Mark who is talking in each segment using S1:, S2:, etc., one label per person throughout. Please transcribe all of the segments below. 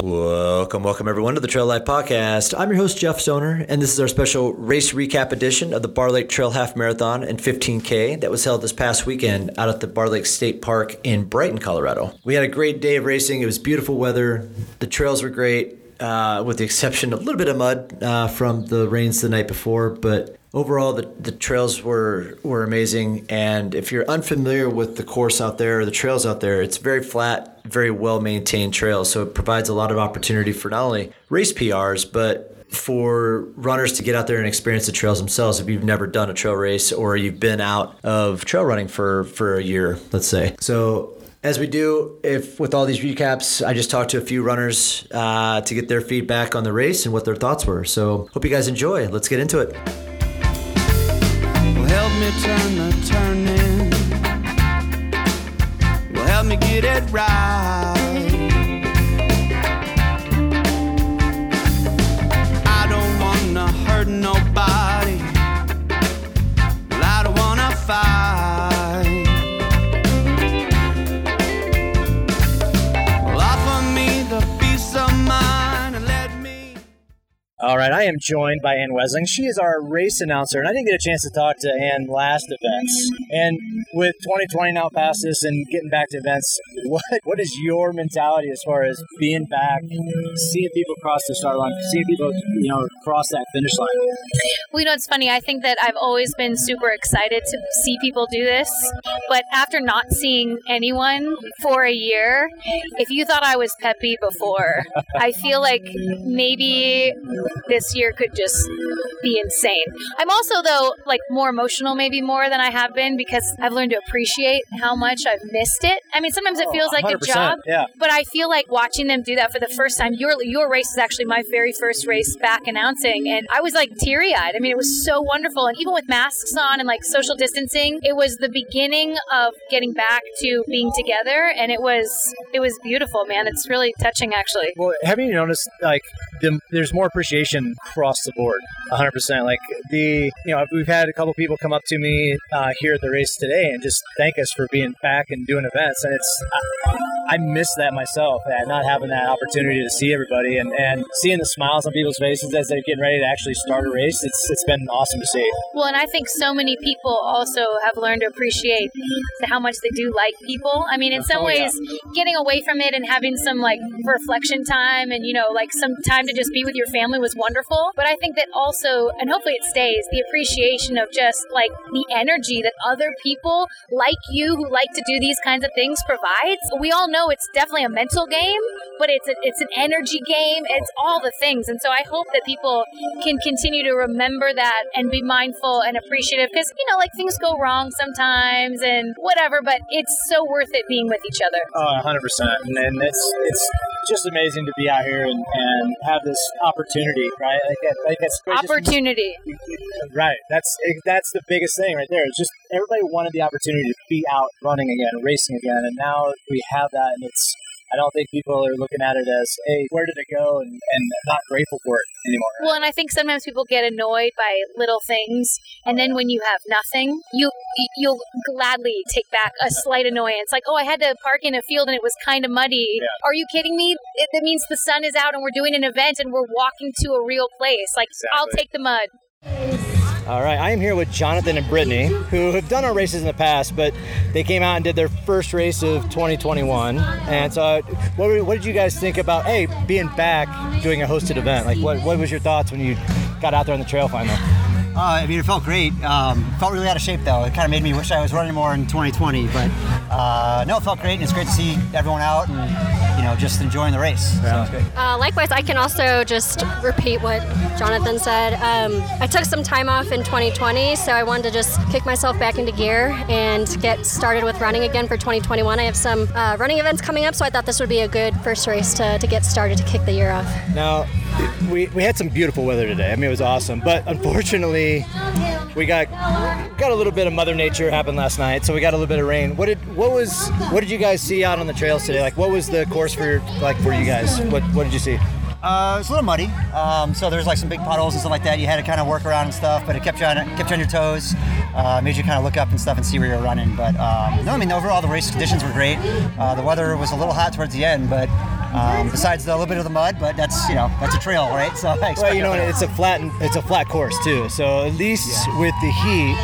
S1: Welcome, welcome everyone to the Trail Life Podcast. I'm your host, Jeff Stoner, and this is our special race recap edition of the Barr Lake Trail Half Marathon and 15K that was held this past weekend out at the Barr Lake State Park in Brighton, Colorado. We had a great day of racing. It was beautiful weather. The trails were great, uh, with the exception of a little bit of mud uh, from the rains the night before, but overall the, the trails were were amazing and if you're unfamiliar with the course out there or the trails out there it's very flat very well maintained trails so it provides a lot of opportunity for not only race prs but for runners to get out there and experience the trails themselves if you've never done a trail race or you've been out of trail running for for a year let's say so as we do, if with all these recaps, I just talked to a few runners uh, to get their feedback on the race and what their thoughts were. So, hope you guys enjoy. Let's get into it
S2: me turn the. Will I
S3: am joined by Ann Wesling. She is our race announcer, and I didn't get a chance to talk to Ann last events. And with 2020 now past us and getting back to events, what what is your mentality as far as being back, seeing people cross the start line, seeing people you know cross that finish line?
S4: Well, you know, it's funny. I think that I've always been super excited to see people do this, but after not seeing anyone for a year, if you thought I was peppy before, I feel like maybe this year could just be insane. I'm also though like more emotional maybe more than I have been because I've learned to appreciate how much I've missed it. I mean, sometimes it oh, feels like a job,
S3: yeah.
S4: but I feel like watching them do that for the first time. Your your race is actually my very first race back announcing, and I was like teary eyed. I mean, it was so wonderful, and even with masks on and like social distancing, it was the beginning of getting back to being together, and it was it was beautiful, man. It's really touching, actually.
S3: Well, haven't you noticed like the, there's more appreciation across the board, 100. percent Like the you know we've had a couple people come up to me uh, here at the race today and just thank us for being back and doing events, and it's I, miss that myself, and not having that opportunity to see everybody and, and seeing the smiles on people's faces as they're getting ready to actually start a race. It's it's been awesome to see.
S4: Well, and I think so many people also have learned to appreciate how much they do like people. I mean, in some
S3: Oh, yeah.
S4: ways, getting away from it and having some like reflection time and, you know, like some time to just be with your family was wonderful. But I think that also, and hopefully it stays, the appreciation of just like the energy that other people like you who like to do these kinds of things provides. We all know it's definitely a mental game, but it's a, it's an energy game. It's all the things. And so I hope that people can continue to remember that and be mindful and appreciative because, you know, like things go wrong sometimes and whatever, but it's so worth it being with each other.
S3: Oh, 100 percent, and and it's it's just amazing to be out here and, and have this opportunity, right? Like, like it's great just-
S4: Opportunity.
S3: Right. That's that's the biggest thing right there. It's just everybody wanted the opportunity to be out running again, racing again, and now we have that, and it's. I don't think people are looking at it as, "Hey, where did it go?" and, and not grateful for it anymore.
S4: Well, and I think sometimes people get annoyed by little things, and then when you have nothing, you you'll gladly take back a slight annoyance. Like, oh, I had to park in a field and it was kind of muddy. Are you kidding me? It, that means the sun is out and we're doing an event and we're walking to a real place. Like, I'll take the mud.
S3: All right, I am here with Jonathan and Brittany, who have done our races in the past, but they came out and did their first race of 2021. And so, what, were- what did you guys think about, hey, being back doing a hosted event? Like, what, what was your thoughts when you got out there on the trail finally?
S5: Uh, I mean, it felt great. Um, felt really out of shape though. It kind of made me wish I was running more in 2020. But uh, no, it felt great, and it's great to see everyone out and you know just enjoying the race. So it's great.
S6: Uh, likewise, I can also just repeat what Jonathan said. Um, I took some time off in 2020, so I wanted to just kick myself back into gear and get started with running again for 2021. I have some uh, running events coming up, so I thought this would be a good first race to, to get started to kick the year off.
S3: Now, we, we had some beautiful weather today. I mean, it was awesome. But unfortunately, we got got a little bit of Mother Nature happened last night, so we got a little bit of rain. What did what was what did you guys see out on the trails today? Like, what was the course for like for you guys? What what did you see?
S5: Uh, was a little muddy, um, so there's like some big potholes and stuff like that. You had to kind of work around and stuff, but it kept you on kept you on your toes, uh, made you kind of look up and stuff and see where you're running. But um, no, I mean overall the race conditions were great. Uh, the weather was a little hot towards the end, but Um, besides the little bit of the mud, but that's you know that's a trail, right? So
S3: Well, you know, it's a flat it's a flat course too. So at least with the heat,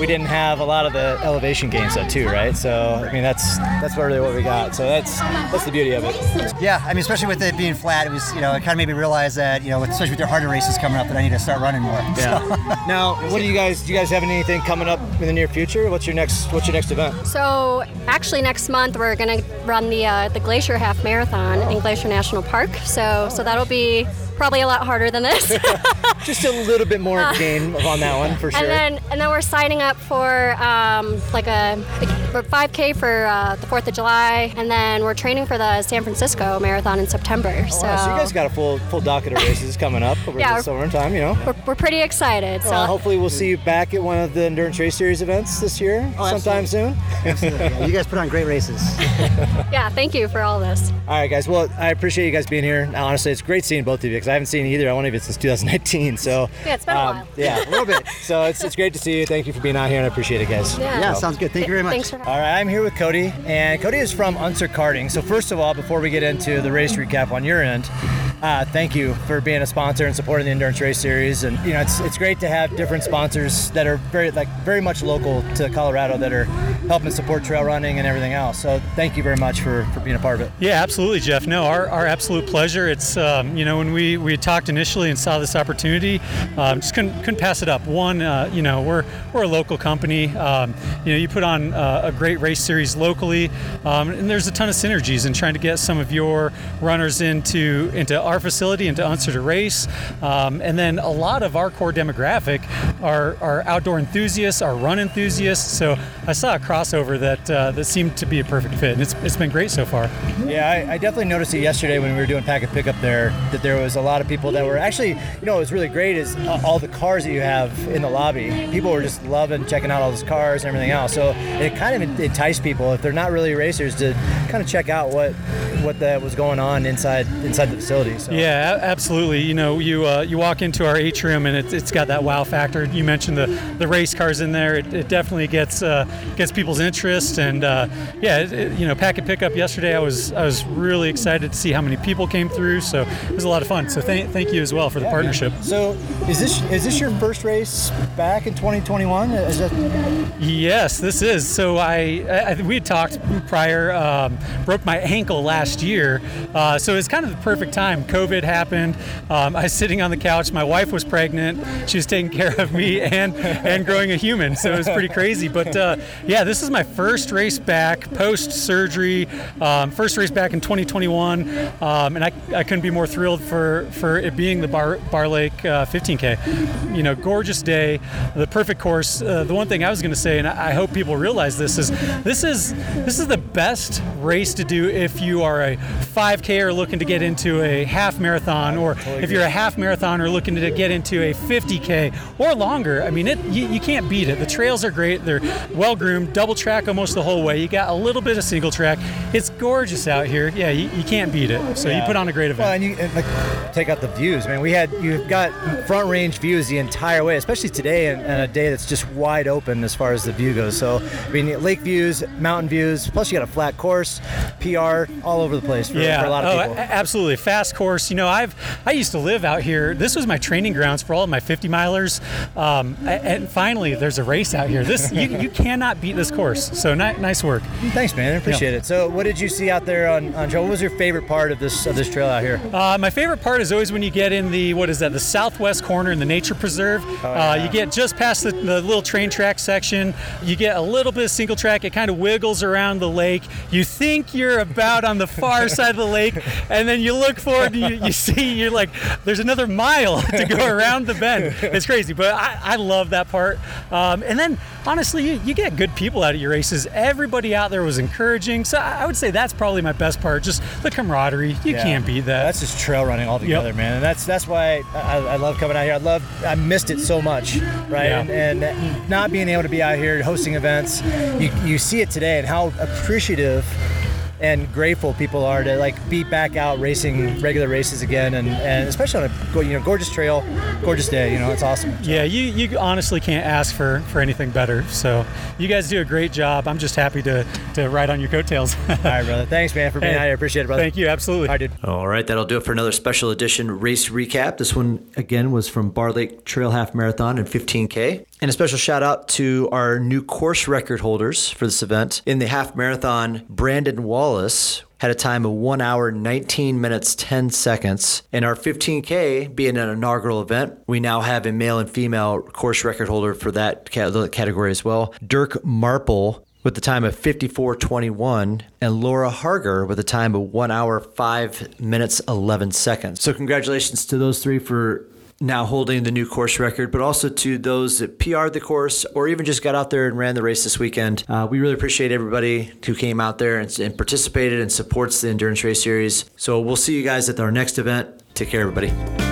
S3: we didn't have a lot of the elevation gains though too, right? So I mean that's that's really what we got. So that's that's the beauty of it.
S5: yeah. I mean, especially with it being flat, it was you know it kind of made me realize that you know especially with their harder races coming up that I need to start running more.
S3: Yeah. now, what do you guys do? You guys have anything coming up in the near future? What's your next What's your next event?
S6: So actually, next month we're gonna run the uh, the Glacier Half Marathon in Glacier National Park. So so that'll be probably a lot harder than this.
S3: Just a little bit more gain on that one for sure.
S6: And then and then we're signing up for um, like a, a 5K for uh, the Fourth of July, and then we're training for the San Francisco Marathon in September. so
S3: Wow, so you guys got a full full docket of races coming up over
S6: Yeah,
S3: the summertime, you know.
S6: we're, we're pretty excited. So
S3: Well, hopefully we'll see you back at one of the endurance race series events this year,
S5: Oh,
S3: sometime soon.
S5: Yeah, you guys put on great races.
S6: yeah, thank you for all this.
S3: All right, guys. Well, I appreciate you guys being here. Now, honestly, it's great seeing both of you because I haven't seen either one of you since 2019. So
S6: Yeah, it's been a while.
S3: Yeah, a little bit. So it's, it's great to see you. Thank you for being out here, and I appreciate it, guys.
S5: Yeah, sounds good. Thank you very much.
S6: Thanks for
S3: All right, I'm here with Cody, and Cody is from Unser Karting. So first of all, before we get into the race recap on your end, uh, thank you for being a sponsor and supporting the endurance race series. And you know, it's, it's great to have different sponsors that are very like very much local to Colorado that are helping support trail running and everything else. So thank you very much for, for being a part of it.
S7: Yeah, absolutely, Jeff. No, our, our absolute pleasure. It's um, you know when we, we talked initially and saw this opportunity, um, just couldn't couldn't pass it up. One, uh, you know we're we're a local company. Um, you know you put on uh, a great race series locally, um, and there's a ton of synergies in trying to get some of your runners into into our facility and to Unser to race, um, and then a lot of our core demographic are are outdoor enthusiasts, are run enthusiasts. So I saw a crossover that uh, that seemed to be a perfect fit, and it's it's been great so far.
S3: Yeah, I, I definitely noticed it yesterday when we were doing packet pickup there that there was a lot of people that were actually, you know, what was really great is all the cars that you have in the lobby. People were just loving checking out all those cars and everything else. So it kind of enticed people if they're not really racers to kind of check out what what that was going on inside inside the facility. So.
S7: Yeah, absolutely. You know, you uh, you walk into our atrium and it, it's got that wow factor. You mentioned the, the race cars in there. It, it definitely gets uh, gets people's interest. And uh, yeah, it, it- you know, packet pickup yesterday. I was I was really excited to see how many people came through. So it was a lot of fun. So thank thank you as well for the partnership.
S3: So is this is this your first race back in 2021? Is that,
S7: Yes, this is. So I, I we had talked prior. Um, broke my ankle last year, uh, so it's kind of the perfect time. COVID happened. Um, I was sitting on the couch. My wife was pregnant. She was taking care of me and and growing a human. So it was pretty crazy. But uh, yeah, this is my first race back post surgery. Um, first race back in 2021, um, and I, I couldn't be more thrilled for for it being the Bar, Barr Lake uh, 15K. You know, gorgeous day, the perfect course. Uh, the one thing I was going to say, and I I hope people realize this is this is this is the best race to do if you are a 5K or looking to get into a half marathon, or if you're a half marathon or looking to get into a 50K or longer. I mean, it you, you can't beat it. The trails are great. They're well groomed, double track almost the whole way. You got a little bit of single track. It's gorgeous out here. Yeah, you, you can't beat it. So you put on a great event.
S3: Well, and you and like, take out the views, man. We had you've got front range views the entire way, especially today and, and a day that's just wide open as far as the view goes. So I mean, lake views, mountain views. Plus, you got a flat course, PR all over the place for,
S7: yeah.
S3: for a lot of
S7: oh,
S3: people.
S7: absolutely. Fast course. You know, I've I used to live out here. This was my training grounds for all of my 50 milers. Um, and finally, there's a race out here. This you, you cannot beat this course. So ni- nice work.
S3: Thanks, man. I appreciate it. So, what did you see out there on, on trail? What was your favorite part of this of this trail out here?
S7: Uh, my favorite part is always when you get in the what is that the southwest corner in the nature preserve. uh, you get just past the, the little train track section. You get a little bit of single track. It kind of wiggles around the lake. You think you're about on the far side of the lake, and then you look forward and you, you see you're like there's another mile to go around the bend. It's crazy, but I, I love that part. Um, and then honestly, you, you get good people out of your races. Everybody out there was encouraging. So I I would say that's probably my best part. Just the camaraderie. You
S3: Yeah.
S7: can't beat that.
S3: That's just trail running altogether,
S7: Yep.
S3: man. And that's that's why I, I love coming out here. I love I missed it so much, right?
S7: Yeah.
S3: And, and not being able to be out here hosting events, you, you see it today and how appreciative and grateful people are to like be back out racing regular races again, and, and especially on a you know gorgeous trail, gorgeous day. You know, it's awesome.
S7: Yeah, you, you honestly can't ask for, for anything better. So you guys do a great job. I'm just happy to, to ride on your coattails.
S3: All right, brother. Thanks, man, for being
S7: Hey,
S3: out here. Appreciate it, brother.
S7: Thank you. Absolutely.
S3: All right, dude.
S1: All right, that'll do it for another special edition race recap. This one, again, was from Barr Lake Trail Half Marathon and 15K. And a special shout out to our new course record holders for this event. In the half marathon, Brandon Wallace had a time of 1 hour 19 minutes 10 seconds. In our 15K, being an inaugural event, we now have a male and female course record holder for that category as well. Dirk Marple with the time of 54.21 and Laura Harger with a time of 1 hour 5 minutes 11 seconds. So congratulations to those three for now holding the new course record, but also to those that PR'd the course or even just got out there and ran the race this weekend. Uh, we really appreciate everybody who came out there and, and participated and supports the Endurance Race Series. So we'll see you guys at our next event. Take care, everybody.